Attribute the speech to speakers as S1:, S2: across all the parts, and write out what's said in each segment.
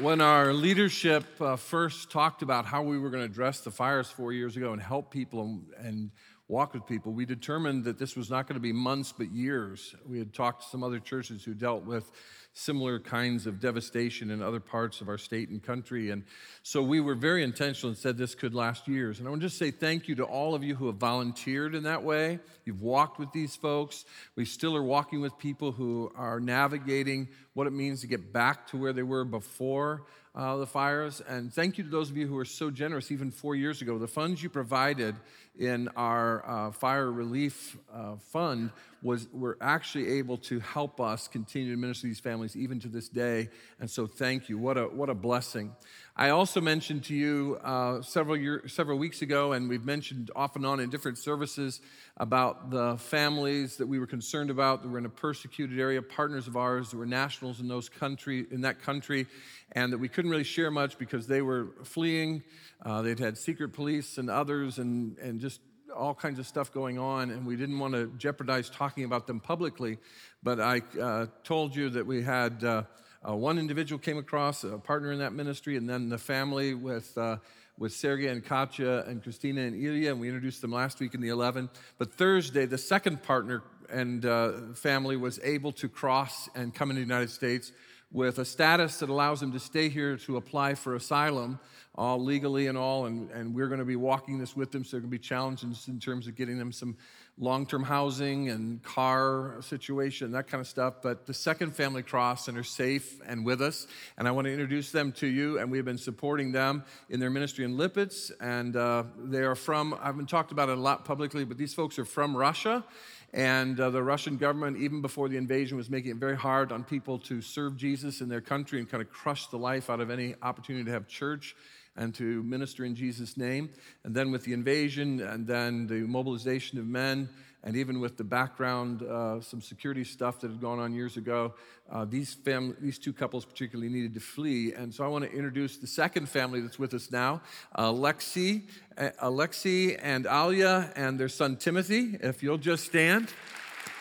S1: When our leadership uh, first talked about how we were going to address the fires four years ago and help people and, and walk with people, we determined that this was not going to be months but years. We had talked to some other churches who dealt with similar kinds of devastation in other parts of our state and country. And so we were very intentional and said this could last years. And I want to just say thank you to all of you who have volunteered in that way. You've walked with these folks. We still are walking with people who are navigating what it means to get back to where they were before uh, the fires. And thank you to those of you who were so generous even four years ago. The funds you provided in our uh, fire relief uh, fund was were actually able to help us continue to minister to these families even to this day. And so thank you. What a what a blessing. I also mentioned to you uh, several year, several weeks ago, and we've mentioned off and on in different services about the families that we were concerned about that were in a persecuted area, partners of ours that were nationals in those country in that country, and that we couldn't really share much because they were fleeing. Uh, they'd had secret police and others, and and just all kinds of stuff going on, and we didn't want to jeopardize talking about them publicly. But I uh, told you that we had. Uh, uh, one individual came across, a partner in that ministry, and then the family with, uh, with Sergey and Katya and Christina and Ilya, and we introduced them last week in the 11. But Thursday, the second partner and uh, family was able to cross and come into the United States with a status that allows them to stay here to apply for asylum, all legally and all. And, and we're going to be walking this with them, so there to be challenges in terms of getting them some long term housing and car situation, that kind of stuff. But the second family crossed and are safe and with us. And I want to introduce them to you. And we've been supporting them in their ministry in Lipetsk. And uh, they are from, I haven't talked about it a lot publicly, but these folks are from Russia. And uh, the Russian government, even before the invasion, was making it very hard on people to serve Jesus in their country and kind of crush the life out of any opportunity to have church and to minister in Jesus' name. And then with the invasion and then the mobilization of men, and even with the background, uh, some security stuff that had gone on years ago, uh, these, fam- these two couples particularly needed to flee. And so I want to introduce the second family that's with us now Alexi, uh, Alexi and Alia, and their son Timothy, if you'll just stand.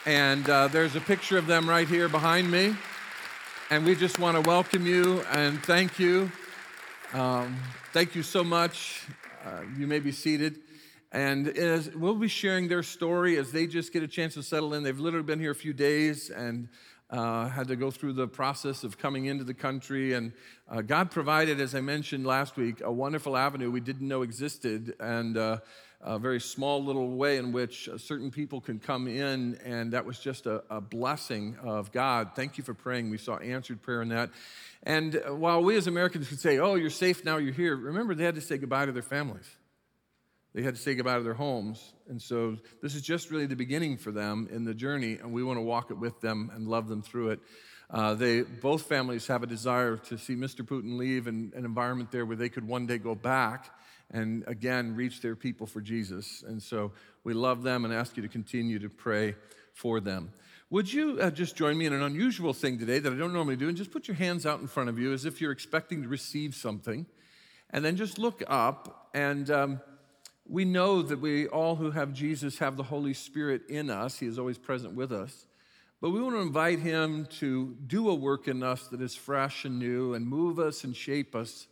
S1: And uh, there's a picture of them right here behind me. And we just want to welcome you and thank you. Um, thank you so much. Uh, you may be seated. And as we'll be sharing their story as they just get a chance to settle in. They've literally been here a few days and uh, had to go through the process of coming into the country. And uh, God provided, as I mentioned last week, a wonderful avenue we didn't know existed, and uh, a very small little way in which uh, certain people can come in. And that was just a, a blessing of God. Thank you for praying. We saw answered prayer in that. And uh, while we as Americans could say, oh, you're safe now, you're here, remember they had to say goodbye to their families. They had to say goodbye to their homes. And so this is just really the beginning for them in the journey, and we want to walk it with them and love them through it. Uh, they, both families have a desire to see Mr. Putin leave and an environment there where they could one day go back and again reach their people for Jesus. And so we love them and ask you to continue to pray for them. Would you uh, just join me in an unusual thing today that I don't normally do and just put your hands out in front of you as if you're expecting to receive something? And then just look up. And um, we know that we all who have Jesus have the Holy Spirit in us, He is always present with us. But we want to invite Him to do a work in us that is fresh and new and move us and shape us.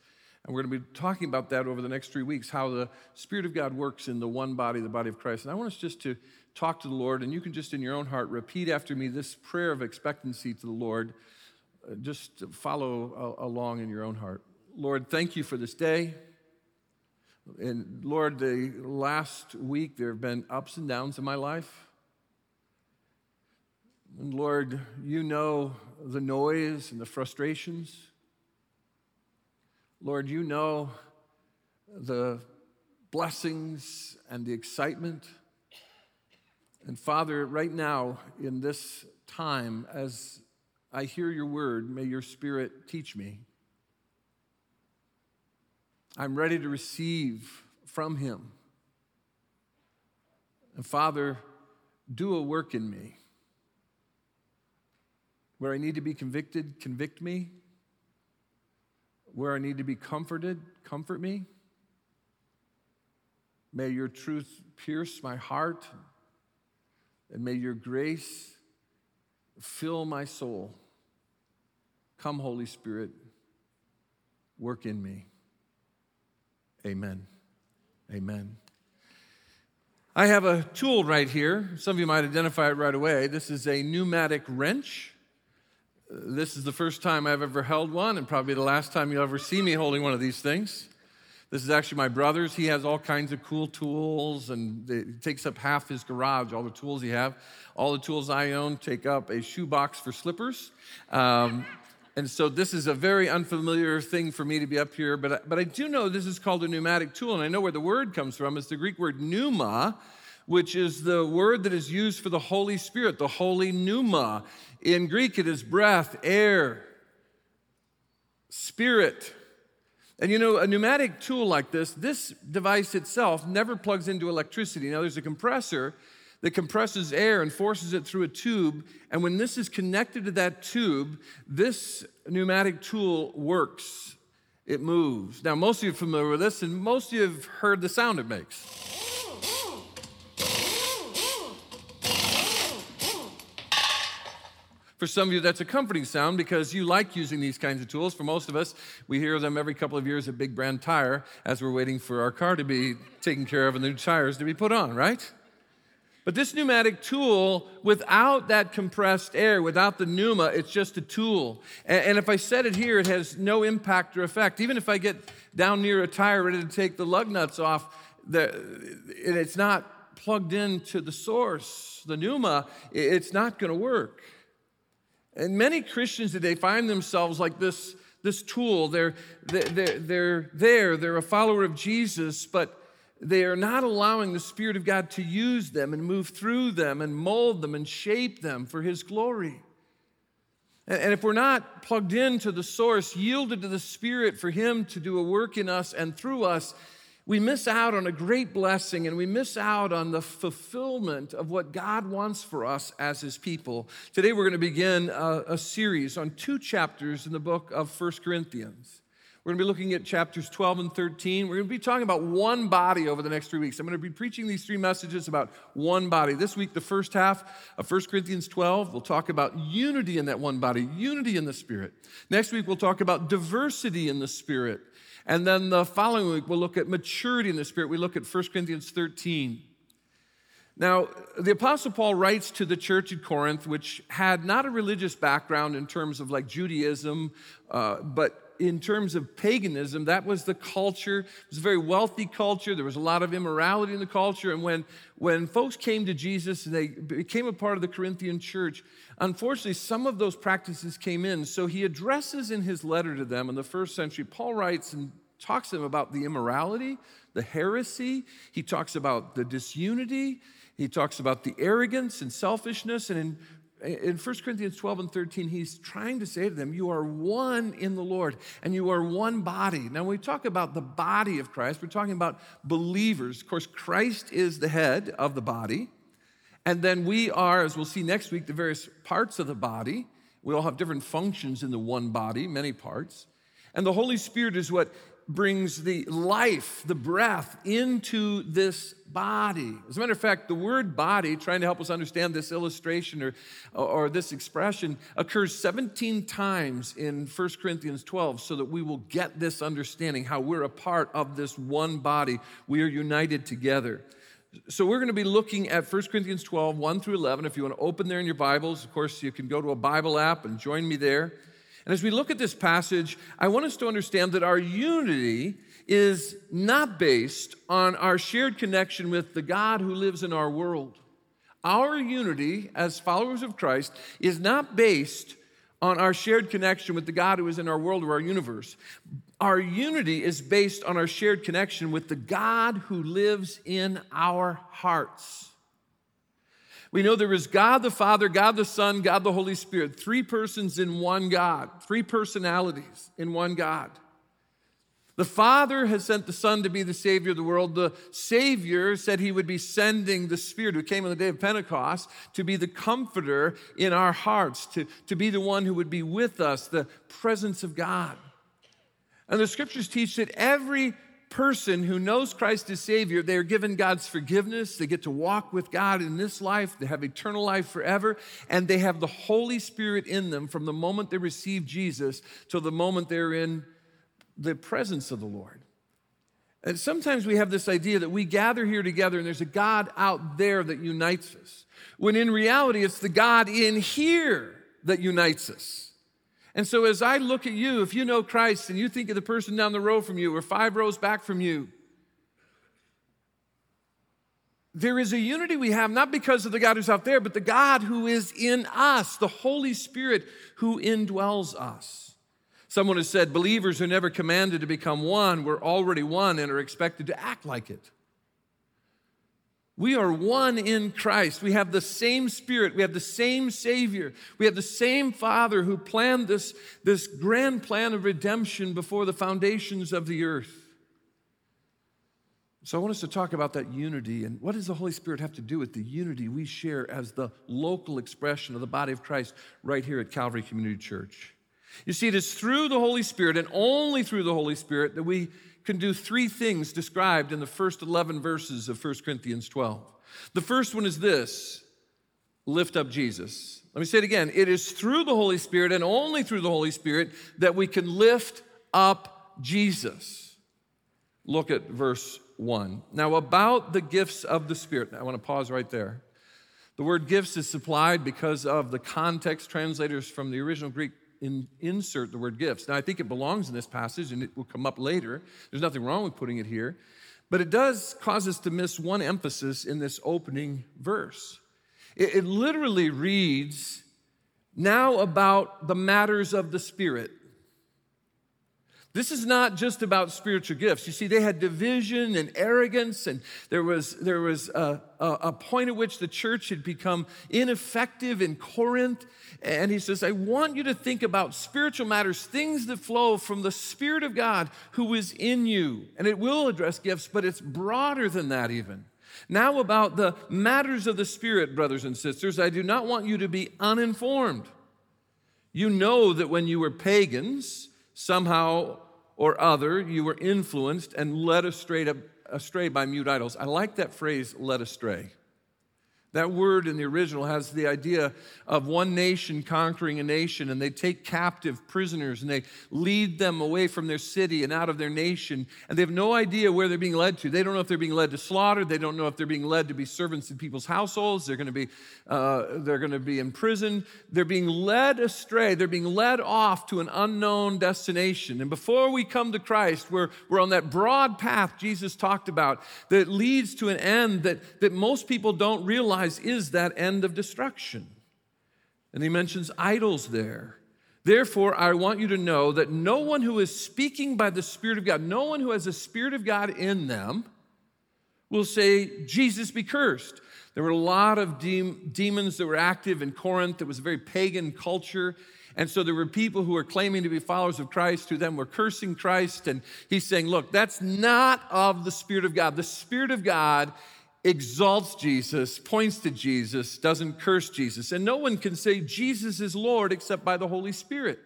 S1: And we're going to be talking about that over the next three weeks how the Spirit of God works in the one body, the body of Christ. And I want us just to talk to the Lord, and you can just in your own heart repeat after me this prayer of expectancy to the Lord. Uh, just follow along in your own heart. Lord, thank you for this day. And Lord, the last week there have been ups and downs in my life. And Lord, you know the noise and the frustrations. Lord, you know the blessings and the excitement. And Father, right now, in this time, as I hear your word, may your spirit teach me. I'm ready to receive from him. And Father, do a work in me. Where I need to be convicted, convict me. Where I need to be comforted, comfort me. May your truth pierce my heart and may your grace fill my soul. Come, Holy Spirit, work in me. Amen. Amen. I have a tool right here. Some of you might identify it right away. This is a pneumatic wrench. This is the first time I've ever held one, and probably the last time you'll ever see me holding one of these things. This is actually my brother's. He has all kinds of cool tools, and it takes up half his garage, all the tools he have. All the tools I own take up a shoebox for slippers. Um, and so this is a very unfamiliar thing for me to be up here, but, but I do know this is called a pneumatic tool, and I know where the word comes from. It's the Greek word pneuma, which is the word that is used for the Holy Spirit, the holy pneuma. In Greek, it is breath, air, spirit. And you know, a pneumatic tool like this, this device itself never plugs into electricity. Now, there's a compressor that compresses air and forces it through a tube. And when this is connected to that tube, this pneumatic tool works. It moves. Now, most of you are familiar with this, and most of you have heard the sound it makes. For some of you, that's a comforting sound because you like using these kinds of tools. For most of us, we hear them every couple of years at Big Brand Tire as we're waiting for our car to be taken care of and the new tires to be put on, right? But this pneumatic tool, without that compressed air, without the pneuma, it's just a tool. And, if I set it here, it has no impact or effect. Even if I get down near a tire ready to take the lug nuts off, the, it's not plugged into the source, the pneuma, it's not going to work. And many Christians today find themselves like this, this tool. They're, they're, they're there, they're a follower of Jesus, but they are not allowing the Spirit of God to use them and move through them and mold them and shape them for His glory. And if we're not plugged into the source, yielded to the Spirit for Him to do a work in us and through us, we miss out on a great blessing and we miss out on the fulfillment of what God wants for us as His people. Today, we're going to begin a, a series on two chapters in the book of First Corinthians. We're going to be looking at chapters 12 and 13. We're going to be talking about one body over the next three weeks. I'm going to be preaching these three messages about one body. This week, the first half of 1 Corinthians 12, we'll talk about unity in that one body, unity in the Spirit. Next week, we'll talk about diversity in the Spirit. And then the following week, we'll look at maturity in the Spirit. We look at 1 Corinthians 13. Now, the Apostle Paul writes to the church at Corinth, which had not a religious background in terms of like Judaism, uh, but in terms of paganism, that was the culture. It was a very wealthy culture. There was a lot of immorality in the culture. And when, when folks came to Jesus and they became a part of the Corinthian church, unfortunately, some of those practices came in. So he addresses in his letter to them in the first century, Paul writes and talks to them about the immorality, the heresy. He talks about the disunity. He talks about the arrogance and selfishness. And in in 1 Corinthians 12 and 13, he's trying to say to them, You are one in the Lord and you are one body. Now, when we talk about the body of Christ, we're talking about believers. Of course, Christ is the head of the body. And then we are, as we'll see next week, the various parts of the body. We all have different functions in the one body, many parts. And the Holy Spirit is what brings the life, the breath into this body. As a matter of fact, the word body, trying to help us understand this illustration or, or this expression, occurs 17 times in 1 Corinthians 12 so that we will get this understanding how we're a part of this one body. We are united together. So we're going to be looking at 1 Corinthians 12, 1 through 11. If you want to open there in your Bibles, of course, you can go to a Bible app and join me there. And as we look at this passage, I want us to understand that our unity is not based on our shared connection with the God who lives in our world. Our unity as followers of Christ is not based on our shared connection with the God who is in our world or our universe. Our unity is based on our shared connection with the God who lives in our hearts. We know there is God the Father, God the Son, God the Holy Spirit, three persons in one God, three personalities in one God. The Father has sent the Son to be the Savior of the world. The Savior said he would be sending the Spirit who came on the day of Pentecost to be the comforter in our hearts, to, to be the one who would be with us, the presence of God. And the scriptures teach that every person who knows Christ as Savior, they are given God's forgiveness. They get to walk with God in this life. They have eternal life forever. And they have the Holy Spirit in them from the moment they receive Jesus till the moment they're in the presence of the Lord. And sometimes we have this idea that we gather here together and there's a God out there that unites us, when in reality, it's the God in here that unites us. And so, as I look at you, if you know Christ and you think of the person down the row from you or five rows back from you, there is a unity we have, not because of the God who's out there, but the God who is in us, the Holy Spirit who indwells us. Someone has said believers are never commanded to become one, we're already one and are expected to act like it. We are one in Christ. We have the same Spirit. We have the same Savior. We have the same Father who planned this, this grand plan of redemption before the foundations of the earth. So, I want us to talk about that unity and what does the Holy Spirit have to do with the unity we share as the local expression of the body of Christ right here at Calvary Community Church? You see, it is through the Holy Spirit and only through the Holy Spirit that we can do three things described in the first 11 verses of 1 Corinthians 12. The first one is this lift up Jesus. Let me say it again. It is through the Holy Spirit and only through the Holy Spirit that we can lift up Jesus. Look at verse 1. Now, about the gifts of the Spirit, I want to pause right there. The word gifts is supplied because of the context translators from the original Greek in, insert the word gifts. Now, I think it belongs in this passage and it will come up later. There's nothing wrong with putting it here. But it does cause us to miss one emphasis in this opening verse. It, it literally reads, Now about the matters of the Spirit. This is not just about spiritual gifts. You see, they had division and arrogance, and there was, there was a, a, a, point at which the church had become ineffective in Corinth. And he says, I want you to think about spiritual matters, things that flow from the Spirit of God who is in you. And it will address gifts, but it's broader than that, even. Now, about the matters of the Spirit, brothers and sisters, I do not want you to be uninformed. You know that when you were pagans, somehow or other you were influenced and led astray, astray by mute idols. I like that phrase, led astray. That word in the original has the idea of one nation conquering a nation, and they take captive prisoners and they lead them away from their city and out of their nation, and they have no idea where they're being led to. They don't know if they're being led to slaughter. They don't know if they're being led to be servants in people's households. They're going to be, uh, they're going to be imprisoned. They're being led astray. They're being led off to an unknown destination. And before we come to Christ, we're, we're on that broad path Jesus talked about that leads to an end that, that most people don't realize is that end of destruction. And he mentions idols there. Therefore, I want you to know that no one who is speaking by the Spirit of God, no one who has the Spirit of God in them, will say, Jesus be cursed. There were a lot of de- demons that were active in Corinth. It was a very pagan culture. And so there were people who were claiming to be followers of Christ who then were cursing Christ. And he's saying, Look, that's not of the Spirit of God. The Spirit of God exalts Jesus, points to Jesus, doesn't curse Jesus. And no one can say Jesus is Lord except by the Holy Spirit.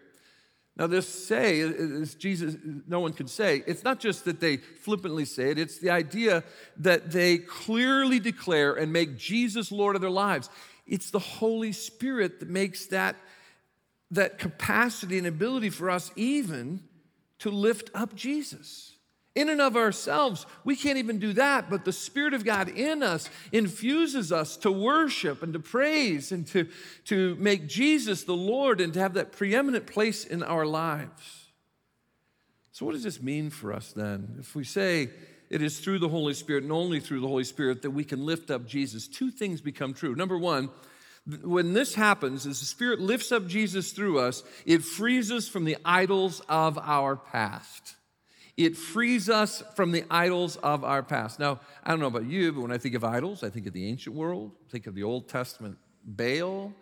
S1: Now, this say, is Jesus, no one can say. It's not just that they flippantly say it, it's the idea that they clearly declare and make Jesus Lord of their lives. It's the Holy Spirit that makes that, that capacity and ability for us even to lift up Jesus. In and of ourselves, we can't even do that, but the Spirit of God in us infuses us to worship and to praise and to, to make Jesus the Lord and to have that preeminent place in our lives. So, what does this mean for us then? If we say it is through the Holy Spirit and only through the Holy Spirit that we can lift up Jesus, two things become true. Number one, when this happens, as the Spirit lifts up Jesus through us, it frees us from the idols of our past. It frees us from the idols of our past. Now, I don't know about you, but when I think of idols, I think of the ancient world, think of the Old Testament Baal.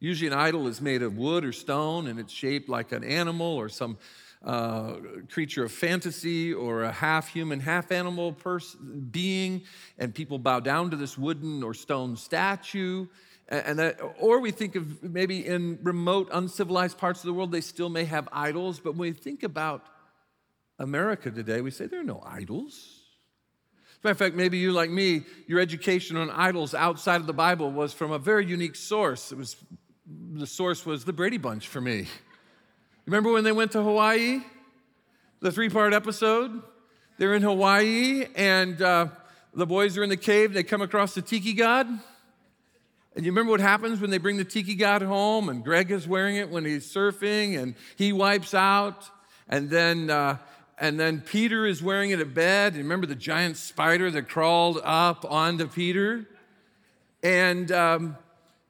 S1: Usually, an idol is made of wood or stone and it's shaped like an animal or some uh, creature of fantasy or a half human, half animal pers- being, and people bow down to this wooden or stone statue. And that, or we think of maybe in remote, uncivilized parts of the world, they still may have idols. But when we think about America today, we say there are no idols. As a matter of fact, maybe you, like me, your education on idols outside of the Bible was from a very unique source. It was the source was the Brady Bunch for me. Remember when they went to Hawaii? The three part episode? They're in Hawaii, and uh, the boys are in the cave. They come across the tiki god. And you remember what happens when they bring the tiki god home, and Greg is wearing it when he's surfing, and he wipes out, and then uh, and then Peter is wearing it at bed. Remember the giant spider that crawled up onto Peter, and um,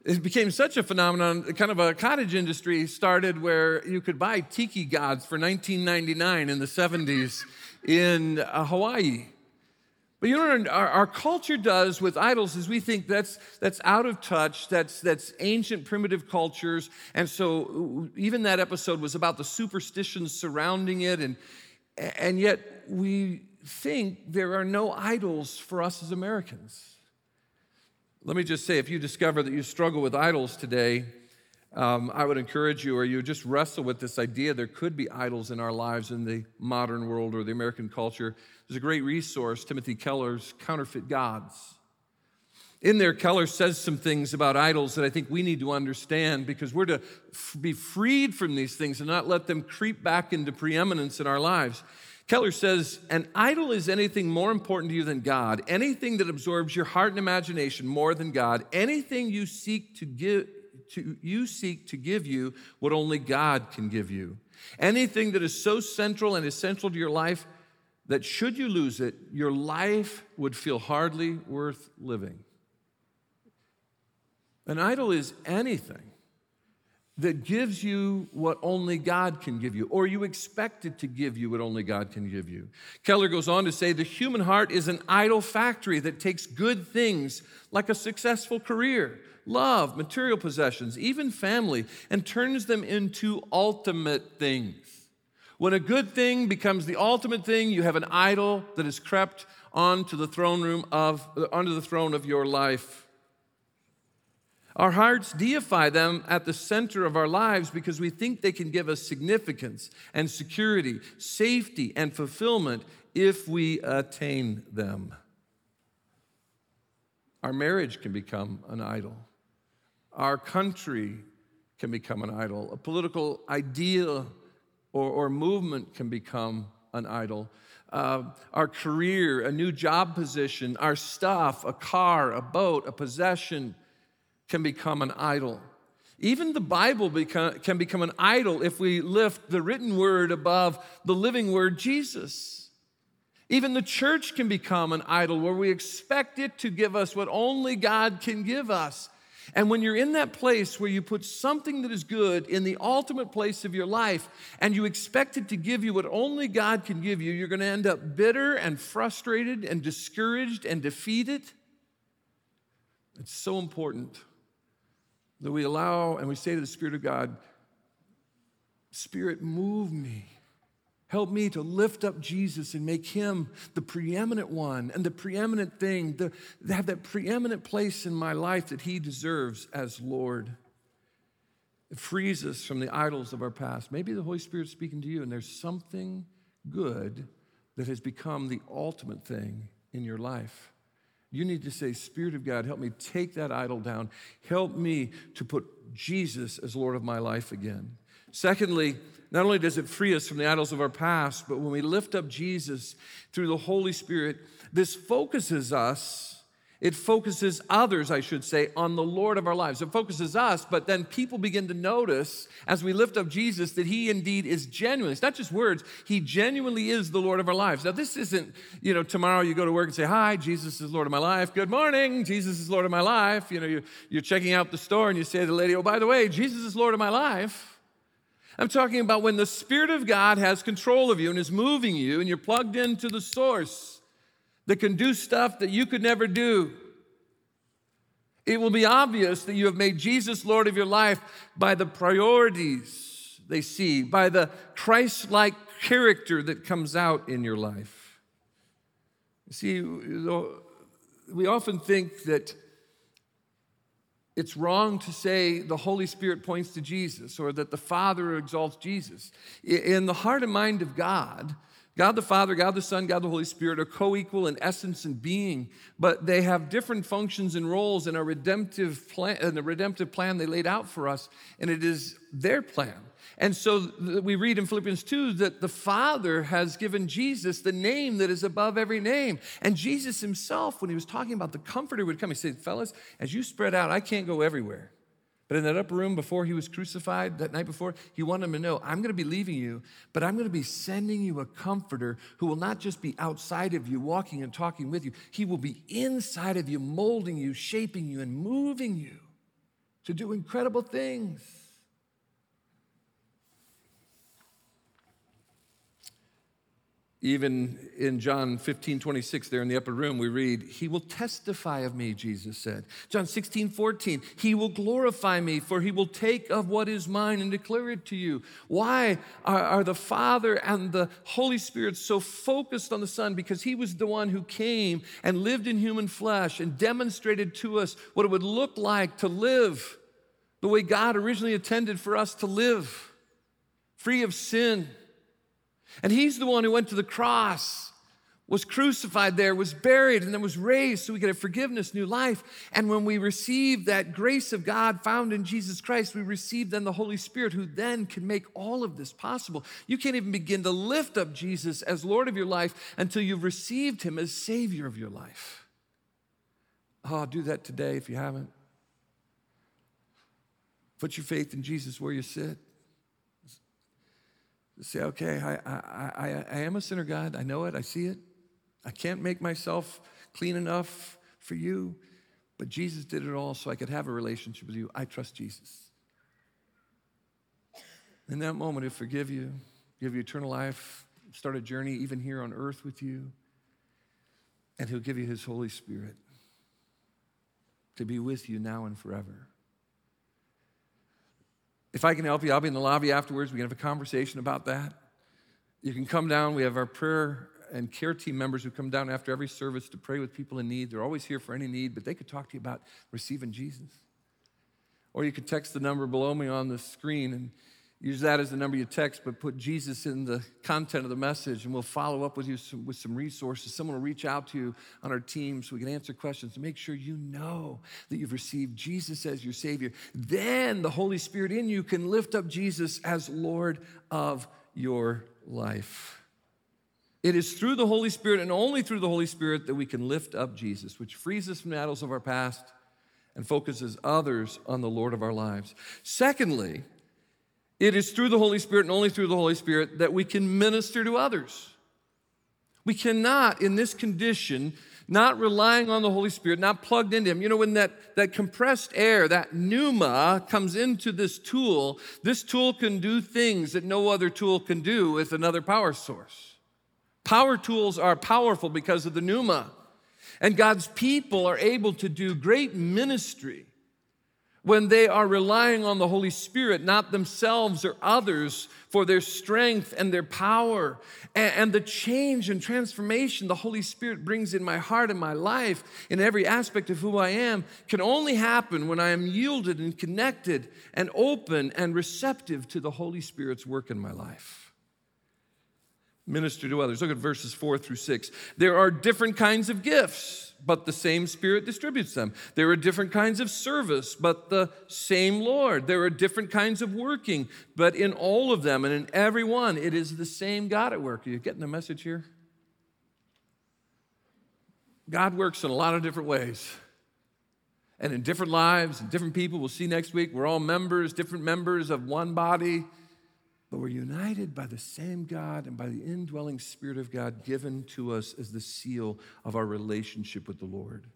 S1: it became such a phenomenon. Kind of a cottage industry started where you could buy tiki gods for 19.99 in the 70s in uh, Hawaii. But you know what our, our, culture does with idols is we think that's, that's out of touch, that's, that's ancient primitive cultures. And so even that episode was about the superstitions surrounding it. And, and yet we think there are no idols for us as Americans. Let me just say if you discover that you struggle with idols today, um, I would encourage you, or you just wrestle with this idea there could be idols in our lives in the modern world or the American culture. There's a great resource, Timothy Keller's Counterfeit Gods. In there, Keller says some things about idols that I think we need to understand because we're to f- be freed from these things and not let them creep back into preeminence in our lives. Keller says, An idol is anything more important to you than God, anything that absorbs your heart and imagination more than God, anything you seek to give, to, you seek to give you what only God can give you. Anything that is so central and essential to your life that should you lose it, your life would feel hardly worth living. An idol is anything that gives you what only God can give you, or you expect it to give you what only God can give you. Keller goes on to say the human heart is an idol factory that takes good things like a successful career, love, material possessions, even family, and turns them into ultimate things. When a good thing becomes the ultimate thing, you have an idol that has crept onto the throne room of onto the throne of your life. Our hearts deify them at the center of our lives because we think they can give us significance and security, safety and fulfillment if we attain them. Our marriage can become an idol. Our country can become an idol. A political idea or, or movement can become an idol. Uh, our career, a new job position, our stuff, a car, a boat, a possession can become an idol. Even the Bible can become an idol if we lift the written word above the living word, Jesus. Even the church can become an idol where we expect it to give us what only God can give us. And when you're in that place where you put something that is good in the ultimate place of your life and you expect it to give you what only God can give you, you're going to end up bitter and frustrated and discouraged and defeated. It's so important that we allow and we say to the Spirit of God, Spirit, move me. Help me to lift up Jesus and make him the preeminent one and the preeminent thing, the, have that preeminent place in my life that he deserves as Lord. It frees us from the idols of our past. Maybe the Holy Spirit's speaking to you, and there's something good that has become the ultimate thing in your life. You need to say, Spirit of God, help me take that idol down. Help me to put Jesus as Lord of my life again. Secondly, not only does it free us from the idols of our past, but when we lift up Jesus through the Holy Spirit, this focuses us it focuses others, I should say, on the Lord of our lives. It focuses us, but then people begin to notice as we lift up Jesus that he indeed is genuine. It's not just words, he genuinely is the Lord of our lives. Now, this isn't, you know, tomorrow you go to work and say, Hi, Jesus is Lord of my life. Good morning, Jesus is Lord of my life. You know, you're, you're checking out the store and you say to the lady, Oh, by the way, Jesus is Lord of my life. I'm talking about when the Spirit of God has control of you and is moving you and you're plugged into the source that can do stuff that you could never do. It will be obvious that you have made Jesus Lord of your life by the priorities they see, by the Christ like character that comes out in your life. See, we often think that it's wrong to say the Holy Spirit points to Jesus or that the Father exalts Jesus. In the heart and mind of God, God the Father, God the Son, God the Holy Spirit are co equal in essence and being, but they have different functions and roles in a redemptive plan, in the redemptive plan they laid out for us, and it is their plan. And so we read in Philippians 2 that the Father has given Jesus the name that is above every name. And Jesus himself, when he was talking about the Comforter would come, he said, Fellas, as you spread out, I can't go everywhere. But in that upper room before he was crucified, that night before, he wanted them to know, I'm going to be leaving you, but I'm going to be sending you a comforter who will not just be outside of you, walking and talking with you. He will be inside of you, molding you, shaping you, and moving you to do incredible things. Even in John 15, 26, there in the upper room, we read, He will testify of me, Jesus said. John 16, 14, He will glorify me, for He will take of what is mine and declare it to you. Why are, are the Father and the Holy Spirit so focused on the Son? Because He was the one who came and lived in human flesh and demonstrated to us what it would look like to live the way God originally intended for us to live, free of sin and he's the one who went to the cross, was crucified there, was buried, and then was raised so we could have forgiveness, new life. And when we receive that grace of God found in Jesus Christ, we receive then the Holy Spirit who then can make all of this possible. You can't even begin to lift up Jesus as Lord of your life until you've received him as Savior of your life. Oh, do that today if you haven't. Put your faith in Jesus where you sit say, okay, I, I, I, I am a sinner, God. I know it. I see it. I can't make myself clean enough for you, but Jesus did it all so I could have a relationship with you. I trust Jesus. In that moment, He'll forgive you, give you eternal life, start a journey even here on earth with you, and He'll give you His Holy Spirit to be with you now and forever. If I can help you, I'll be in the lobby afterwards. We can have a conversation about that. You can come down. We have our prayer and care team members who come down after every service to pray with people in need. They're always here for any need, but they could talk to you about receiving Jesus. Or you could text the number below me on the screen and Use that as the number you text, but put Jesus in the content of the message, and we'll follow up with you some, with some resources. Someone will reach out to you on our team so we can answer questions to make sure you know that you've received Jesus as your Savior. Then the Holy Spirit in you can lift up Jesus as Lord of your life. It is through the Holy Spirit and only through the Holy Spirit that we can lift up Jesus, which frees us from the idols of our past and focuses others on the Lord of our lives. Secondly, it is through the Holy Spirit and only through the Holy Spirit that we can minister to others. We cannot, in this condition, not relying on the Holy Spirit, not plugged into Him. You know, when that, that compressed air, that pneuma, comes into this tool, this tool can do things that no other tool can do with another power source. Power tools are powerful because of the pneuma. And God's people are able to do great ministry when they are relying on the Holy Spirit, not themselves or others, for their strength and their power. And, the change and transformation the Holy Spirit brings in my heart and my life, in every aspect of who I am, can only happen when I am yielded and connected and open and receptive to the Holy Spirit's work in my life. Minister to others. Look at verses four through six. There are different kinds of gifts but the same Spirit distributes them. There are different kinds of service, but the same Lord. There are different kinds of working, but in all of them and in every one, it is the same God at work. Are you getting the message here? God works in a lot of different ways and in different lives and different people. We'll see next week. We're all members, different members of one body but we're united by the same God and by the indwelling Spirit of God given to us as the seal of our relationship with the Lord.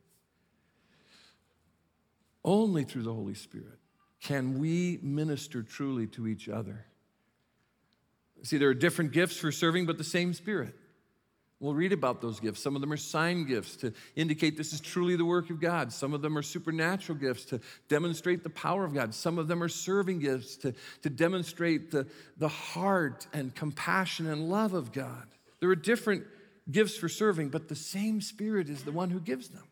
S1: Only through the Holy Spirit can we minister truly to each other. See, there are different gifts for serving, but the same Spirit. We'll read about those gifts. Some of them are sign gifts to indicate this is truly the work of God. Some of them are supernatural gifts to demonstrate the power of God. Some of them are serving gifts to, to demonstrate the, the heart and compassion and love of God. There are different gifts for serving, but the same Spirit is the one who gives them.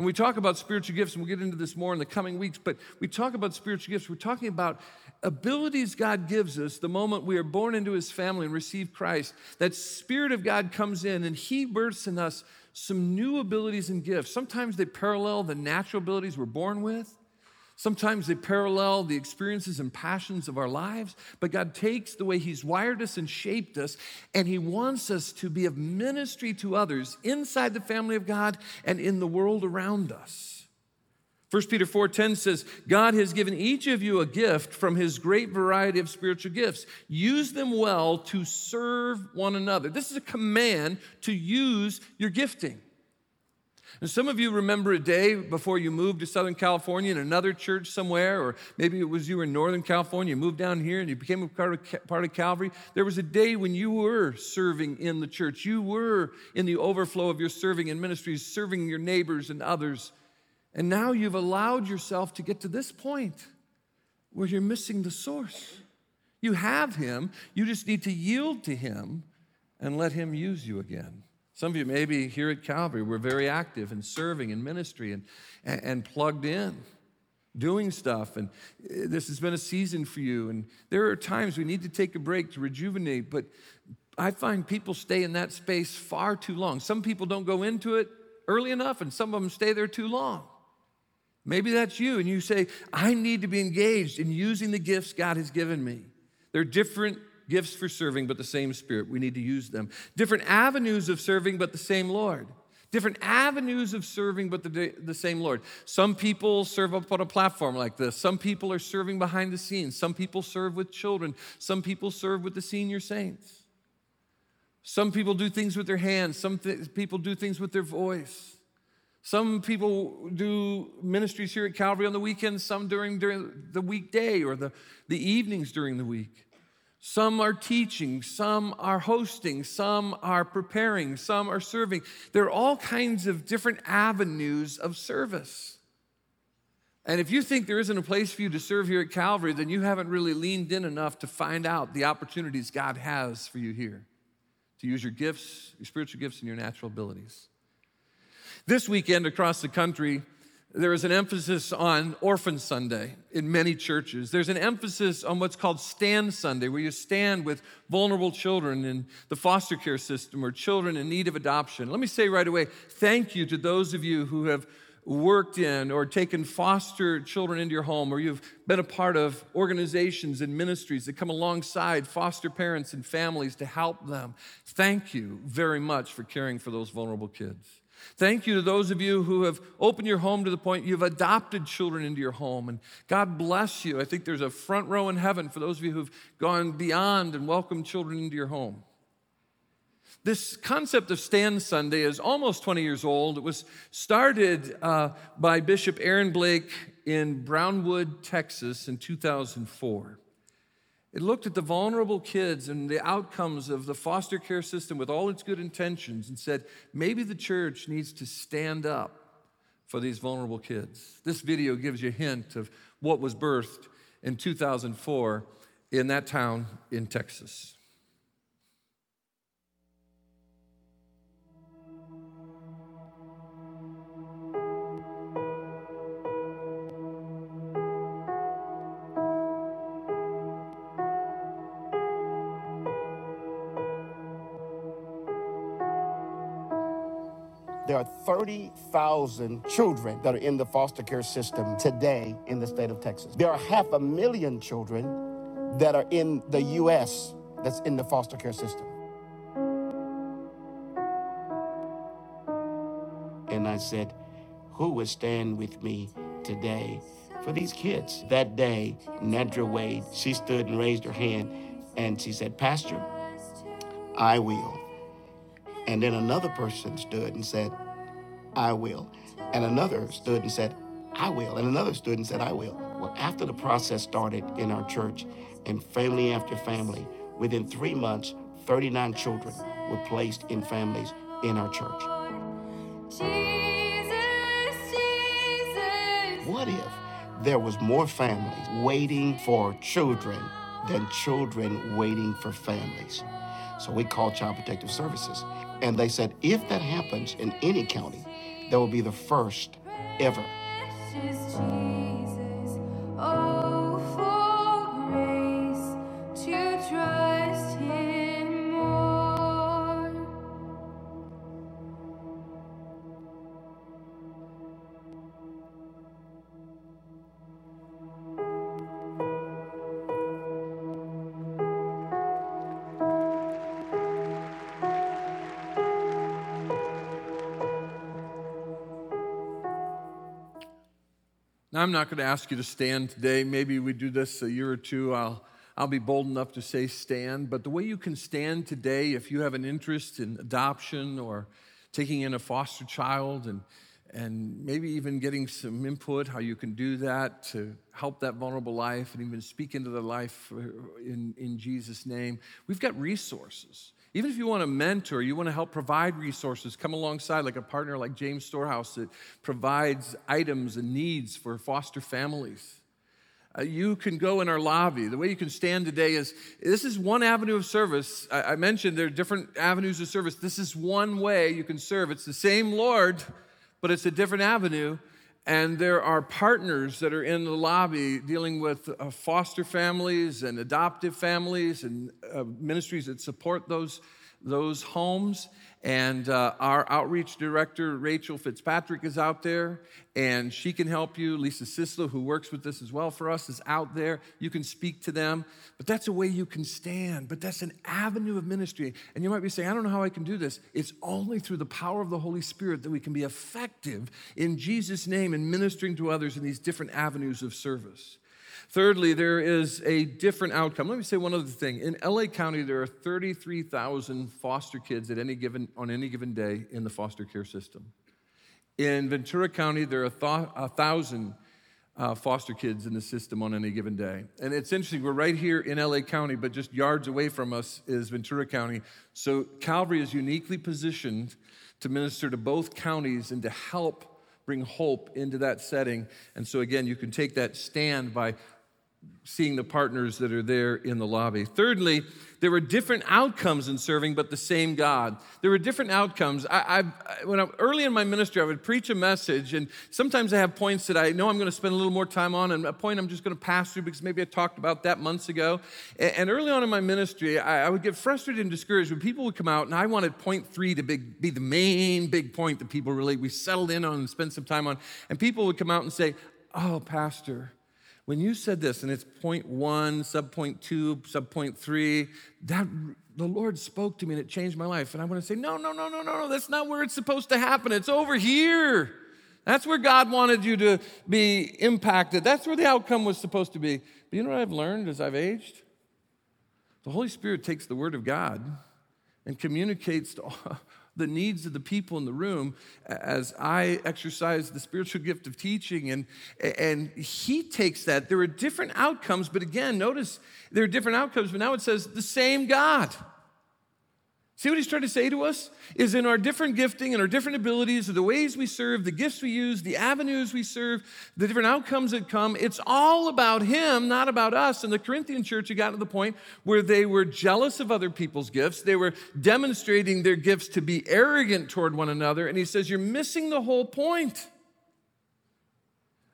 S1: And we talk about spiritual gifts, and we'll get into this more in the coming weeks, but we talk about spiritual gifts. We're talking about abilities God gives us the moment we are born into his family and receive Christ. That Spirit of God comes in and he births in us some new abilities and gifts. Sometimes they parallel the natural abilities we're born with. Sometimes they parallel the experiences and passions of our lives, but God takes the way He's wired us and shaped us, and He wants us to be of ministry to others inside the family of God and in the world around us. 1 Peter 4:10 says, God has given each of you a gift from his great variety of spiritual gifts. Use them well to serve one another. This is a command to use your gifting. And some of you remember a day before you moved to Southern California in another church somewhere, or maybe it was you were in Northern California, you moved down here and you became a part of, part of Calvary. There was a day when you were serving in the church. You were in the overflow of your serving in ministries, serving your neighbors and others. And now you've allowed yourself to get to this point where you're missing the source. You have Him, you just need to yield to Him and let Him use you again. Some of you, maybe here at Calvary, we're very active in serving in ministry and, and, and plugged in, doing stuff. And eh, this has been a season for you. And there are times we need to take a break to rejuvenate, but I find people stay in that space far too long. Some people don't go into it early enough, and some of them stay there too long. Maybe that's you, and you say, I need to be engaged in using the gifts God has given me. They're different Gifts for serving, but the same Spirit. We need to use them. Different avenues of serving, but the same Lord. Different avenues of serving, but the, the same Lord. Some people serve up on a platform like this. Some people are serving behind the scenes. Some people serve with children. Some people serve with the senior saints. Some people do things with their hands. Some th- people do things with their voice. Some people do ministries here at Calvary on the weekends, some during, during the weekday or the, the evenings during the week. Some are teaching, some are hosting, some are preparing, some are serving. There are all kinds of different avenues of service. And if you think there isn't a place for you to serve here at Calvary, then you haven't really leaned in enough to find out the opportunities God has for you here to use your gifts, your spiritual gifts, and your natural abilities. This weekend across the country, there is an emphasis on Orphan Sunday in many churches. There's an emphasis on what's called Stand Sunday, where you stand with vulnerable children in the foster care system or children in need of adoption. Let me say right away thank you to those of you who have worked in or taken foster children into your home, or you've been a part of organizations and ministries that come alongside foster parents and families to help them. Thank you very much for caring for those vulnerable kids. Thank you to those of you who have opened your home to the point you've adopted children into your home. And God bless you. I think there's a front row in heaven for those of you who've gone beyond and welcomed children into your home. This concept of Stand Sunday is almost 20 years old. It was started uh, by Bishop Aaron Blake in Brownwood, Texas in 2004. It looked at the vulnerable kids and the outcomes of the foster care system with all its good intentions and said, maybe the church needs to stand up for these vulnerable kids. This video gives you a hint of what was birthed in 2004 in that town in Texas.
S2: There are 30,000 children that are in the foster care system today in the state of Texas. There are half a million children that are in the U.S. that's in the foster care system. And I said, Who would stand with me today for these kids? That day, Nedra Wade, she stood and raised her hand and she said, Pastor, I will. And then another person stood and said, I will. And another stood and said, I will. And another stood and said, I will. Well, after the process started in our church, and family after family, within three months, 39 children were placed in families in our church. Jesus, Jesus. What if there was more families waiting for children than children waiting for families? So we called Child Protective Services. And they said, if that happens in any county, that will be the first ever.
S1: I'm not going to ask you to stand today. Maybe we do this a year or two. I'll, I'll be bold enough to say stand. But the way you can stand today, if you have an interest in adoption or taking in a foster child and, and maybe even getting some input, how you can do that to help that vulnerable life and even speak into their life uh, in, in Jesus' name, we've got resources. Even if you want to mentor, you want to help provide resources, come alongside like a partner like James Storehouse that provides items and needs for foster families. Uh, you can go in our lobby. The way you can stand today is this is one avenue of service. I, I mentioned there are different avenues of service. This is one way you can serve. It's the same Lord, but it's a different avenue. And there are partners that are in the lobby dealing with uh, foster families and adoptive families and uh, ministries that support those, those homes. And uh, our outreach director, Rachel Fitzpatrick, is out there and she can help you. Lisa Sislo, who works with this as well for us, is out there. You can speak to them. But that's a way you can stand. But that's an avenue of ministry. And you might be saying, I don't know how I can do this. It's only through the power of the Holy Spirit that we can be effective in Jesus' name in ministering to others in these different avenues of service. Thirdly, there is a different outcome. Let me say one other thing. In LA County, there are 33,000 foster kids at any given, on any given day in the foster care system. In Ventura County, there are a, th- thousand uh, foster kids in the system on any given day. And it's interesting, we're right here in LA County, but just yards away from us is Ventura County. So Calvary is uniquely positioned to minister to both counties and to help bring hope into that setting. And so, again, you can take that stand by seeing the partners that are there in the lobby. Thirdly, there were different outcomes in serving, but the same God. There were different outcomes. I, I, when I'm early in my ministry, I would preach a message, and sometimes I have points that I know I'm going to spend a little more time on, and a point I'm just going to pass through because maybe I talked about that months ago. And, and early on in my ministry, I, I, would get frustrated and discouraged when people would come out, and I wanted point three to be the main big point that people really we settled in on and spent some time on, and people would come out and say, "Oh, Pastor." When you said this, and it's point one, sub point two, sub point three, that the Lord spoke to me and it changed my life. And I want to say, no, no, no, no, no, no, that's not where it's supposed to happen. It's over here. That's where God wanted you to be impacted. That's where the outcome was supposed to be. But you know what I've learned as I've aged? The Holy Spirit takes the Word of God and communicates to the needs of the people in the room as I exercise the spiritual gift of teaching. And, and he takes that. There are different outcomes, but again, notice there are different outcomes, but now it says the same God. See what he's trying to say to us? Is in our different gifting and our different abilities, the ways we serve, the gifts we use, the avenues we serve, the different outcomes that come, it's all about him, not about us. And the Corinthian church had gotten to the point where they were jealous of other people's gifts. They were demonstrating their gifts to be arrogant toward one another. And he says, You're missing the whole point.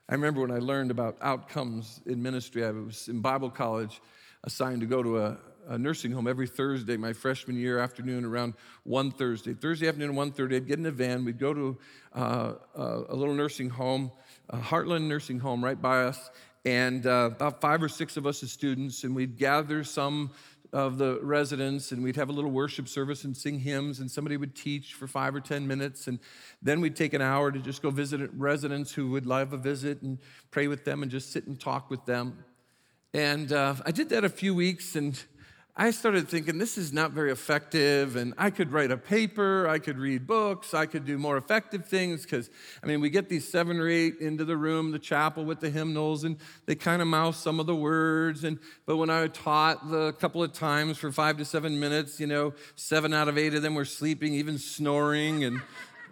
S1: I remember when I learned about outcomes in ministry, I was in Bible college assigned to go to a, a nursing home every Thursday, my freshman year afternoon around one Thursday. Thursday afternoon, one thirty, I'd get in a van. We'd go to uh, uh, a little nursing home, Heartland nursing home right by us, and uh, about five or six of us as students, and we'd gather some of the residents and we'd have a little worship service and sing hymns and somebody would teach for five or ten minutes and then we'd take an hour to just go visit residents who would love a visit and pray with them and just sit and talk with them and uh, i did that a few weeks and I started thinking this is not very effective, and I could write a paper, I could read books, I could do more effective things because, I mean, we get these seven or eight into the room, the chapel with the hymnals, and they kind of mouth some of the words. And but when I taught the couple of times for five to seven minutes, you know, seven out of eight of them were sleeping, even snoring, and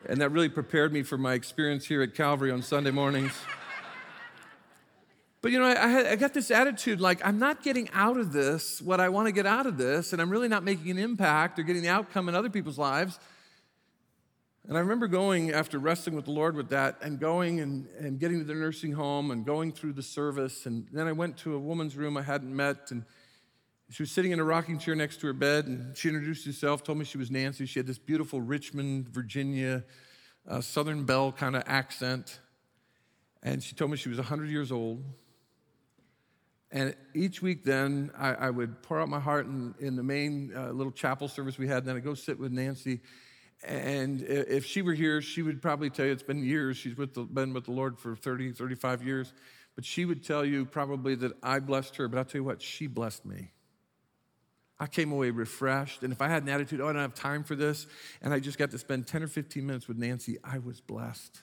S1: and that really prepared me for my experience here at Calvary on Sunday mornings. But you know, I, I, got this attitude like, I'm not getting out of this what I want to get out of this, and I'm really not making an impact or getting the outcome in other people's lives. And I remember going after wrestling with the Lord with that and going and, and getting to the nursing home and going through the service. And then I went to a woman's room I hadn't met. And she was sitting in a rocking chair next to her bed. And she introduced herself, told me she was Nancy. She had this beautiful Richmond, Virginia, uh, Southern Belle kind of accent. And she told me she was 100 years old. And each week, then, I, I would pour out my heart in, in the main uh, little chapel service we had. And then I'd go sit with Nancy. And if she were here, she would probably tell you it's been years. She's with the, been with the Lord for 30, 35 years. But she would tell you probably that I blessed her. But I'll tell you what, she blessed me. I came away refreshed. And if I had an attitude, oh, I don't have time for this, and I just got to spend 10 or 15 minutes with Nancy, I was blessed.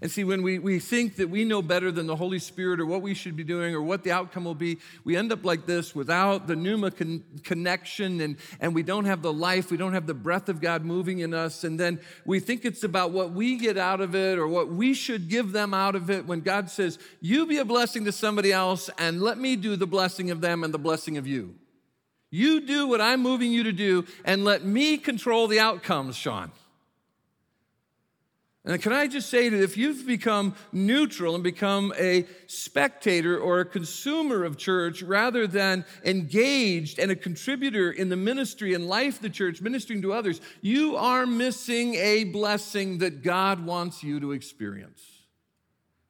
S1: And see, when we, we think that we know better than the Holy Spirit or what we should be doing or what the outcome will be, we end up like this without the pneuma con- connection and, and we don't have the life, we don't have the breath of God moving in us. And then we think it's about what we get out of it or what we should give them out of it when God says, You be a blessing to somebody else and let me do the blessing of them and the blessing of you. You do what I'm moving you to do and let me control the outcomes, Sean. And can I just say that if you've become neutral and become a spectator or a consumer of church rather than engaged and a contributor in the ministry and life of the church, ministering to others, you are missing a blessing that God wants you to experience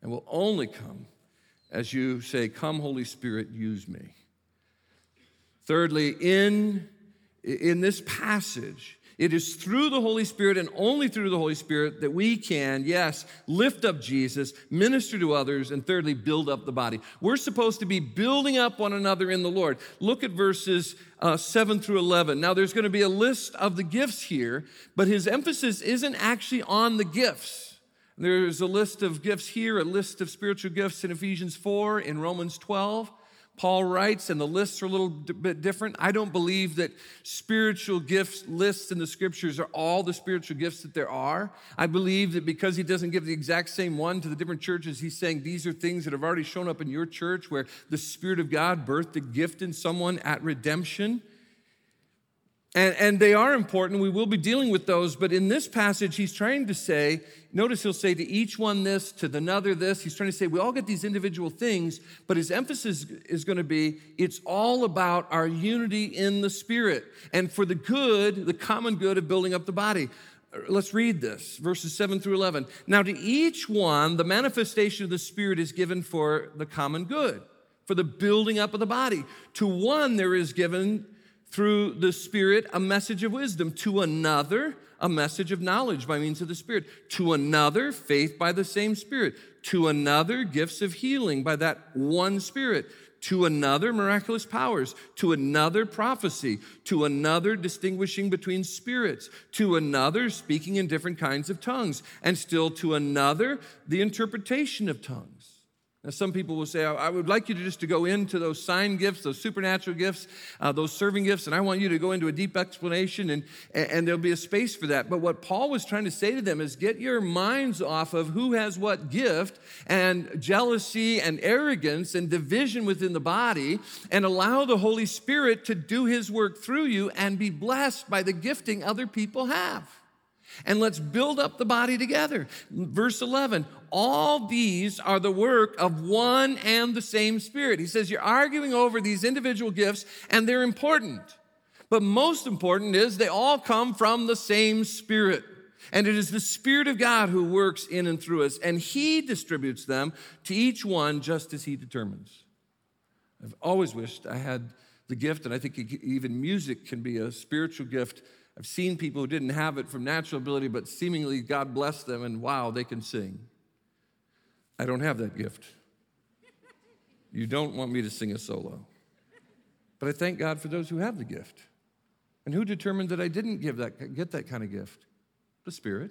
S1: and will only come as you say, Come, Holy Spirit, use me. Thirdly, in, in this passage, it is through the Holy Spirit and only through the Holy Spirit that we can, yes, lift up Jesus, minister to others, and thirdly, build up the body. We're supposed to be building up one another in the Lord. Look at verses uh, 7 through 11. Now, there's going to be a list of the gifts here, but his emphasis isn't actually on the gifts. There's a list of gifts here, a list of spiritual gifts in Ephesians 4, in Romans 12. Paul writes, and the lists are a little bit different. I don't believe that spiritual gifts lists in the scriptures are all the spiritual gifts that there are. I believe that because he doesn't give the exact same one to the different churches, he's saying these are things that have already shown up in your church where the Spirit of God birthed a gift in someone at redemption. And, and they are important. We will be dealing with those. But in this passage, he's trying to say, notice he'll say to each one this, to the another this. He's trying to say we all get these individual things, but his emphasis is going to be it's all about our unity in the Spirit and for the good, the common good of building up the body. Let's read this, verses 7 through 11. Now, to each one, the manifestation of the Spirit is given for the common good, for the building up of the body. To one, there is given through the Spirit a message of wisdom, to another, a message of knowledge by means of the Spirit, to another, faith by the same Spirit, to another, gifts of healing by that one Spirit, to another, miraculous powers, to another, prophecy, to another, distinguishing between spirits, to another, speaking in different kinds of tongues, and still to another, the interpretation of tongues. Now, some people will say, I would like you to just to go into those sign gifts, those supernatural gifts, uh, those serving gifts, and I want you to go into a deep explanation, and, and there'll be a space for that. But what Paul was trying to say to them is get your minds off of who has what gift, and jealousy and arrogance and division within the body, and allow the Holy Spirit to do his work through you and be blessed by the gifting other people have and let's build up the body together. Verse 11, all these are the work of one and the same Spirit. He says, You're arguing over these individual gifts, and they're important. But most important is they all come from the same Spirit. And it is the Spirit of God who works in and through us, and He distributes them to each one just as He determines. I've always wished I had the gift, and I think even music can be a spiritual gift I've seen people who didn't have it from natural ability, but seemingly God blessed them, and wow, they can sing. I don't have that gift. You don't want me to sing a solo. But I thank God for those who have the gift. And who determined that I didn't give that, get that kind of gift? The Spirit.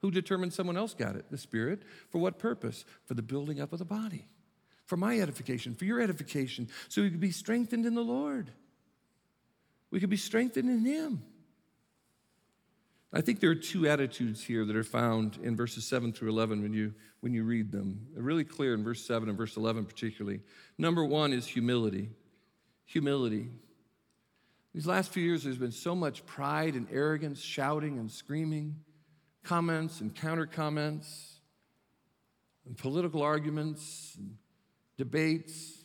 S1: Who determined someone else got it? The Spirit. For what purpose? For the building up of the body, for my edification, for your edification, so we could be strengthened in the Lord. We could be strengthened in Him. I think there are two attitudes here that are found in verses 7 through 11 when you, when you read them. They're really clear in verse 7 and verse 11, particularly. Number one is humility. Humility. These last few years, there's been so much pride and arrogance, shouting and screaming. comments and counter comments and political arguments and debates.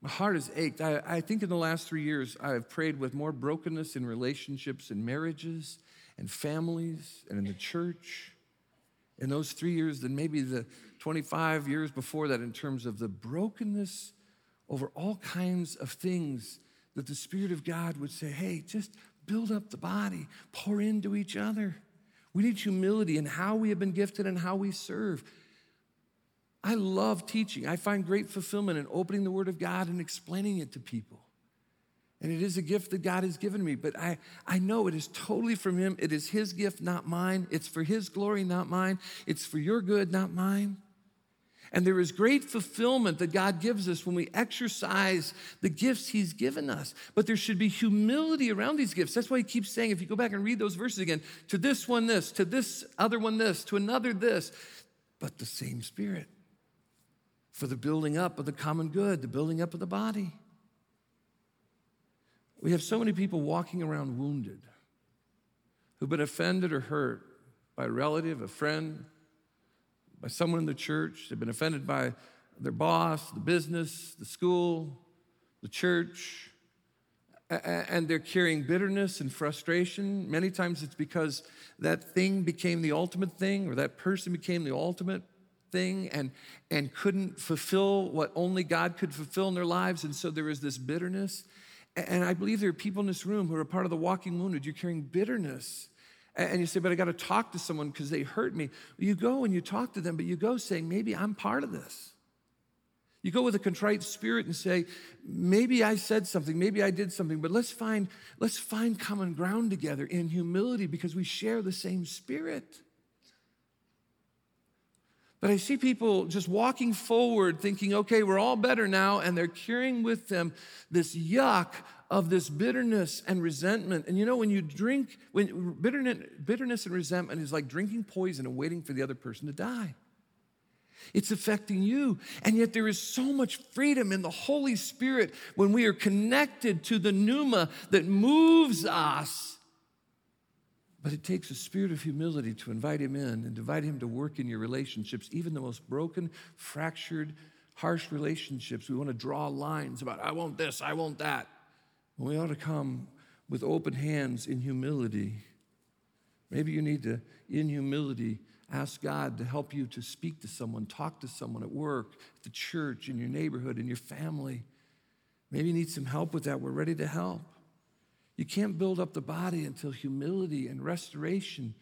S1: My heart has ached. I, I think in the last three years, I have prayed with more brokenness in relationships and marriages and families and in the church in those three years than maybe the 25 years before that in terms of the brokenness over all kinds of things that the Spirit of God would say, hey, just build up the body, pour into each other. We need humility in how we have been gifted and how we serve. I love teaching. I find great fulfillment in opening the Word of God and explaining it to people. And it is a gift that God has given me, but I, I know it is totally from Him. It is His gift, not mine. It's for His glory, not mine. It's for your good, not mine. And there is great fulfillment that God gives us when we exercise the gifts He's given us. But there should be humility around these gifts. That's why He keeps saying, if you go back and read those verses again, to this one this, to this other one this, to another this, but the same Spirit for the building up of the common good, the building up of the body. We have so many people walking around wounded who've been offended or hurt by a relative, a friend, by someone in the church. They've been offended by their boss, the business, the school, the church. And they're carrying bitterness and frustration. Many times it's because that thing became the ultimate thing, or that person became the ultimate thing and, and couldn't fulfill what only God could fulfill in their lives. And so there is this bitterness. And I believe there are people in this room who are part of the walking wounded. You're carrying bitterness and you say, but I got to talk to someone because they hurt me. You go and you talk to them, but you go saying, maybe I'm part of this. You go with a contrite spirit and say, maybe I said something, maybe I did something, but let's find, let's find common ground together in humility because we share the same spirit. But I see people just walking forward thinking, okay, we're all better now, and they're carrying with them this yuck of this bitterness and resentment. And you know, when you drink, when bitterness, bitterness and resentment is like drinking poison and waiting for the other person to die. It's affecting you. And yet, there is so much freedom in the Holy Spirit when we are connected to the pneuma that moves us. But it takes a spirit of humility to invite Him in and invite Him to work in your relationships, even the most broken, fractured, harsh relationships. We want to draw lines about, I want this, I want that. We ought to come with open hands in humility. Maybe you need to, in humility, ask God to help you to speak to someone, talk to someone at work, at the church, in your neighborhood, in your family. Maybe you need some help with that. We're ready to help. You can't build up the body until humility and restoration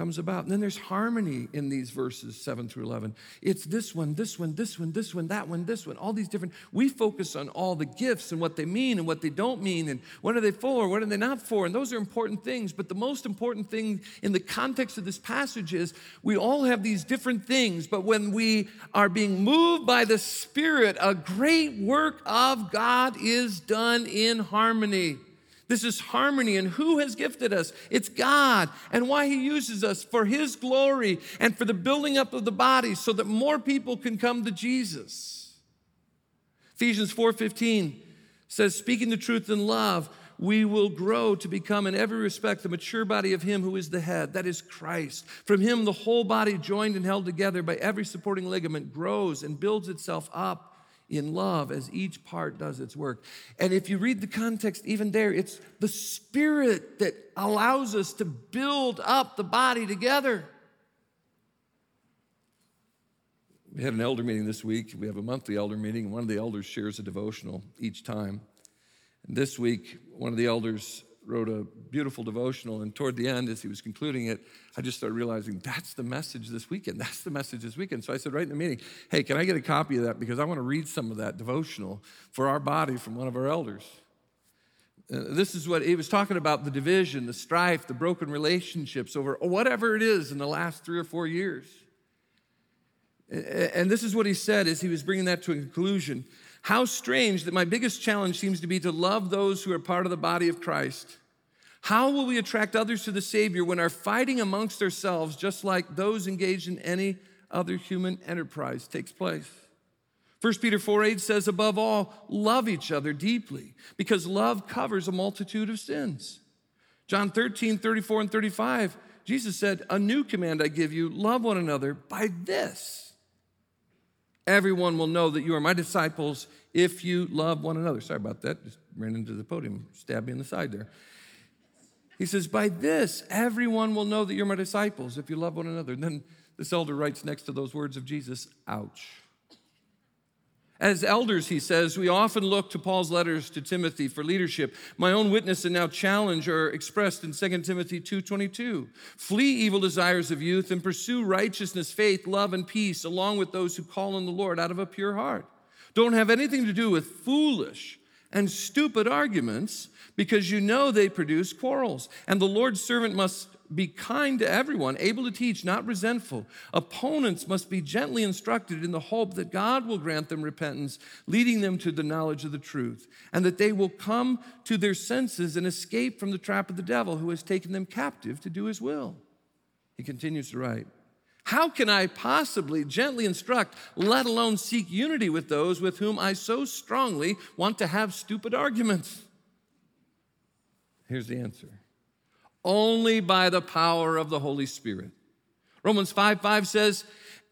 S1: comes about. And then there's harmony in these verses 7 through 11. It's this one, this one, this one, this one, that one, this one, all these different. We focus on all the gifts and what they mean and what they don't mean and what are they for, what are they not for. And those are important things. But the most important thing in the context of this passage is we all have these different things, but when we are being moved by the Spirit, a great work of God is done in harmony. This is harmony. And who has gifted us? It's God. And why He uses us for His glory and for the building up of the body so that more people can come to Jesus. Ephesians 4:15 says, speaking the truth in love, we will grow to become in every respect the mature body of him who is the head that is christ from him the whole body joined and held together by every supporting ligament grows and builds itself up in love as each part does its work. And if you read the context, even there, it's the Spirit that allows us to build up the body together. We had an elder meeting this week. We have a monthly elder meeting. One of the elders shares a devotional each time. And this week, one of the elders wrote a beautiful devotional, and toward the end, as he was concluding it, I just started realizing that's the message this weekend. That's the message this weekend. So I said right in the meeting, hey, can I get a copy of that? Because I want to read some of that devotional for our body from one of our elders. Uh, this is what he was talking about the division, the strife, the broken relationships over whatever it is in the last three or four years. And this is what he said as he was bringing that to a conclusion. How strange that my biggest challenge seems to be to love those who are part of the body of Christ. How will we attract others to the Savior when our fighting amongst ourselves, just like those engaged in any other human enterprise, takes place? 1 Peter 4 8 says, above all, love each other deeply, because love covers a multitude of sins. John 13, 34, and 35 Jesus said, A new command I give you love one another by this. Everyone will know that you are my disciples if you love one another. Sorry about that. Just ran into the podium, stabbed me in the side there. He says, By this, everyone will know that you're my disciples if you love one another. And then this elder writes next to those words of Jesus, Ouch. As elders, he says, we often look to Paul's letters to Timothy for leadership. My own witness and now challenge are expressed in 2 Timothy 2:22. Flee evil desires of youth and pursue righteousness, faith, love, and peace, along with those who call on the Lord out of a pure heart. Don't have anything to do with foolish and stupid arguments, because you know they produce quarrels. And the Lord's servant must be kind to everyone, able to teach, not resentful. Opponents must be gently instructed in the hope that God will grant them repentance, leading them to the knowledge of the truth, and that they will come to their senses and escape from the trap of the devil who has taken them captive to do his will. He continues to write. How can I possibly gently instruct, let alone seek unity with those with whom I so strongly want to have stupid arguments? Here's the answer only by the power of the Holy Spirit. Romans 5 5 says,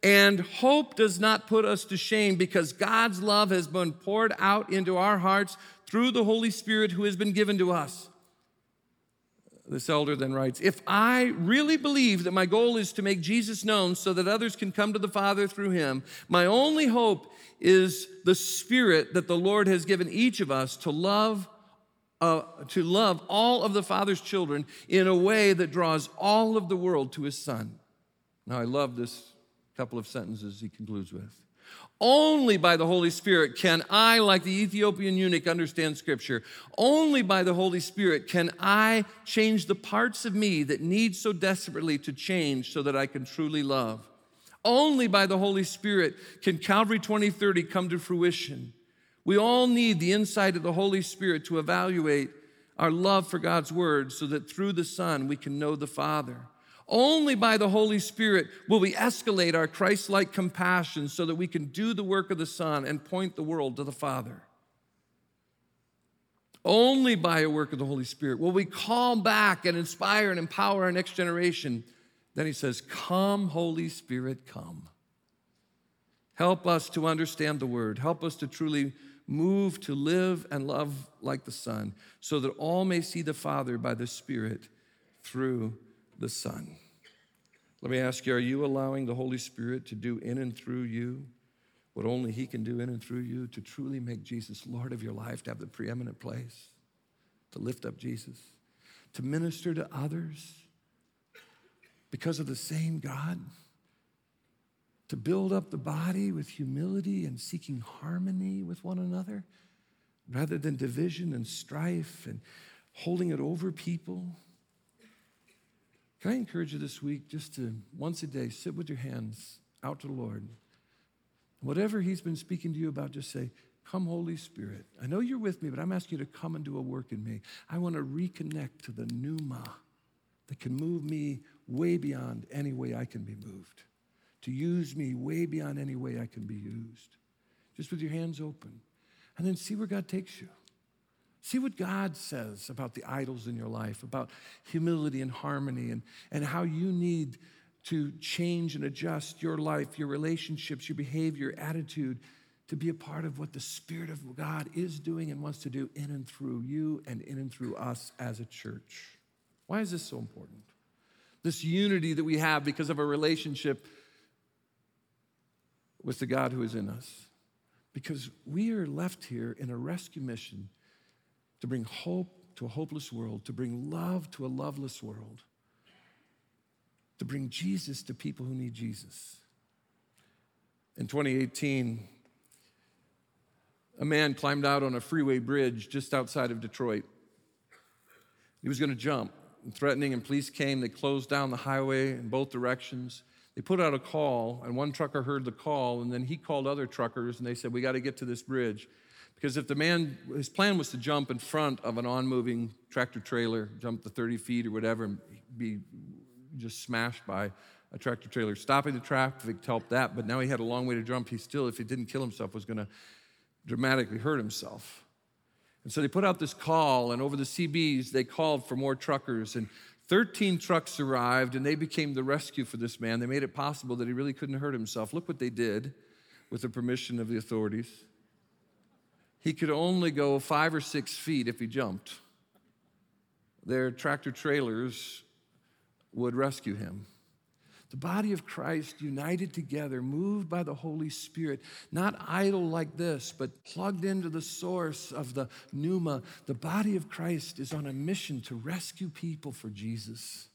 S1: and hope does not put us to shame because God's love has been poured out into our hearts through the Holy Spirit who has been given to us. This elder then writes If I really believe that my goal is to make Jesus known so that others can come to the Father through him, my only hope is the Spirit that the Lord has given each of us to love uh, to love all of the Father's children in a way that draws all of the world to his Son. Now, I love this couple of sentences he concludes with. Only by the Holy Spirit can I, like the Ethiopian eunuch, understand Scripture. Only by the Holy Spirit can I change the parts of me that need so desperately to change so that I can truly love. Only by the Holy Spirit can Calvary 2030 come to fruition. We all need the insight of the Holy Spirit to evaluate our love for God's Word so that through the Son we can know the Father. Only by the Holy Spirit will we escalate our Christ like compassion so that we can do the work of the Son and point the world to the Father. Only by a work of the Holy Spirit will we call back and inspire and empower our next generation. Then he says, Come, Holy Spirit, come. Help us to understand the word. Help us to truly move to live and love like the Son, so that all may see the Father by the Spirit through the Son. Let me ask you are you allowing the Holy Spirit to do in and through you what only He can do in and through you to truly make Jesus Lord of your life, to have the preeminent place, to lift up Jesus, to minister to others because of the same God? to build up the body with humility and seeking harmony with one another rather than division and strife and holding it over people. Can I encourage you this week just to once a day sit with your hands out to the Lord? Whatever He's been speaking to you about, just say, Come, Holy Spirit. I know you're with me, but I'm asking you to come and do a work in me. I want to reconnect to the pneuma that can move me way beyond any way I can be moved to use me way beyond any way I can be used. Just with your hands open. And then see where God takes you. See what God says about the idols in your life, about humility and harmony, and, and how you need to change and adjust your life, your relationships, your behavior, your attitude to be a part of what the Spirit of God is doing and wants to do in and through you and in and through us as a church. Why is this so important? This unity that we have because of a relationship with the God who is in us. Because we are left here in a rescue mission to bring hope to a hopeless world, to bring love to a loveless world, to bring Jesus to people who need Jesus. In 2018, a man climbed out on a freeway bridge just outside of Detroit. He was going to jump, and threatening, and police came. They closed down the highway in both directions. They put out a call, and one trucker heard the call, and then he called other truckers, and they said, We got to get to this bridge. Because if the man, his plan was to jump in front of an on moving tractor trailer, jump the 30 feet or whatever, and be just smashed by a tractor trailer. Stopping the traffic helped that, but now he had a long way to jump. He still, if he didn't kill himself, was going to dramatically hurt himself. And so they put out this call, and over the CBs, they called for more truckers. And 13 trucks arrived and they became the rescue for this man. They made it possible that he really couldn't hurt himself. Look what they did with the permission of the authorities. He could only go five or six feet if he jumped. Their tractor trailers would rescue him. The body of Christ united together, moved by the Holy Spirit, not idle like this, but plugged into the source of the pneuma. The body of Christ is on a mission to rescue people for Jesus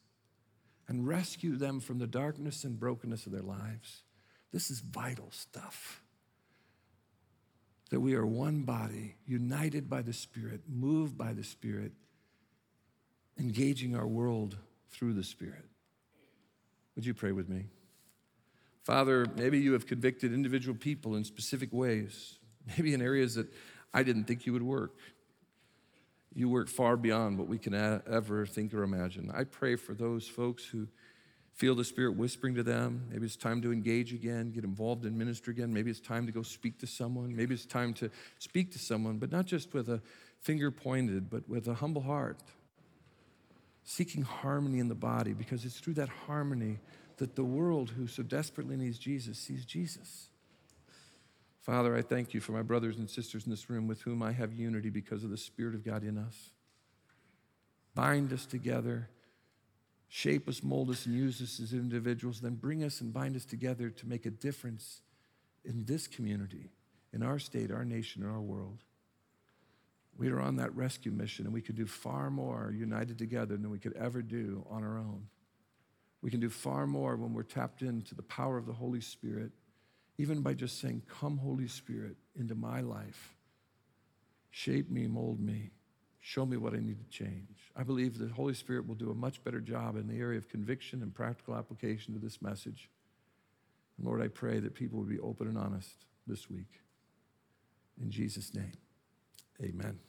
S1: and rescue them from the darkness and brokenness of their lives. This is vital stuff. That we are one body, united by the Spirit, moved by the Spirit, engaging our world through the Spirit. Would you pray with me? Father, maybe you have convicted individual people in specific ways, maybe in areas that I didn't think you would work. You work far beyond what we can ever think or imagine. I pray for those folks who feel the Spirit whispering to them. Maybe it's time to engage again, get involved in ministry again. Maybe it's time to go speak to someone. Maybe it's time to speak to someone, but not just with a finger pointed, but with a humble heart seeking harmony in the body because it's through that harmony that the world who so desperately needs Jesus sees Jesus. Father, I thank you for my brothers and sisters in this room with whom I have unity because of the Spirit of God in us. Bind us together, shape us, mold us, and use us as individuals, then bring us and bind us together to make a difference in this community, in our state, our nation, and our world. We are on that rescue mission, and we can do far more united together than we could ever do on our own. We can do far more when we're tapped into the power of the Holy Spirit, even by just saying, Come, Holy Spirit, into my life. Shape me, mold me, show me what I need to change. I believe the Holy Spirit will do a much better job in the area of conviction and practical application to this message. And Lord, I pray that people would be open and honest this week. In Jesus' name. Amen.